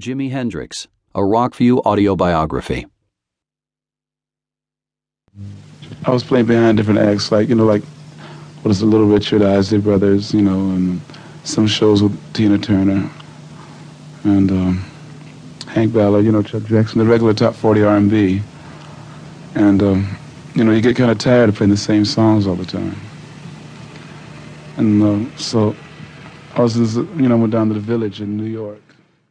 Jimi Hendrix, a Rockview Audiobiography. I was playing behind different acts, like, you know, like, what is it, Little Richard, Isley Brothers, you know, and some shows with Tina Turner and um, Hank Ballard, you know, Chuck Jackson, the regular top 40 R&B. And, um, you know, you get kind of tired of playing the same songs all the time. And uh, so I was, you know, went down to the village in New York.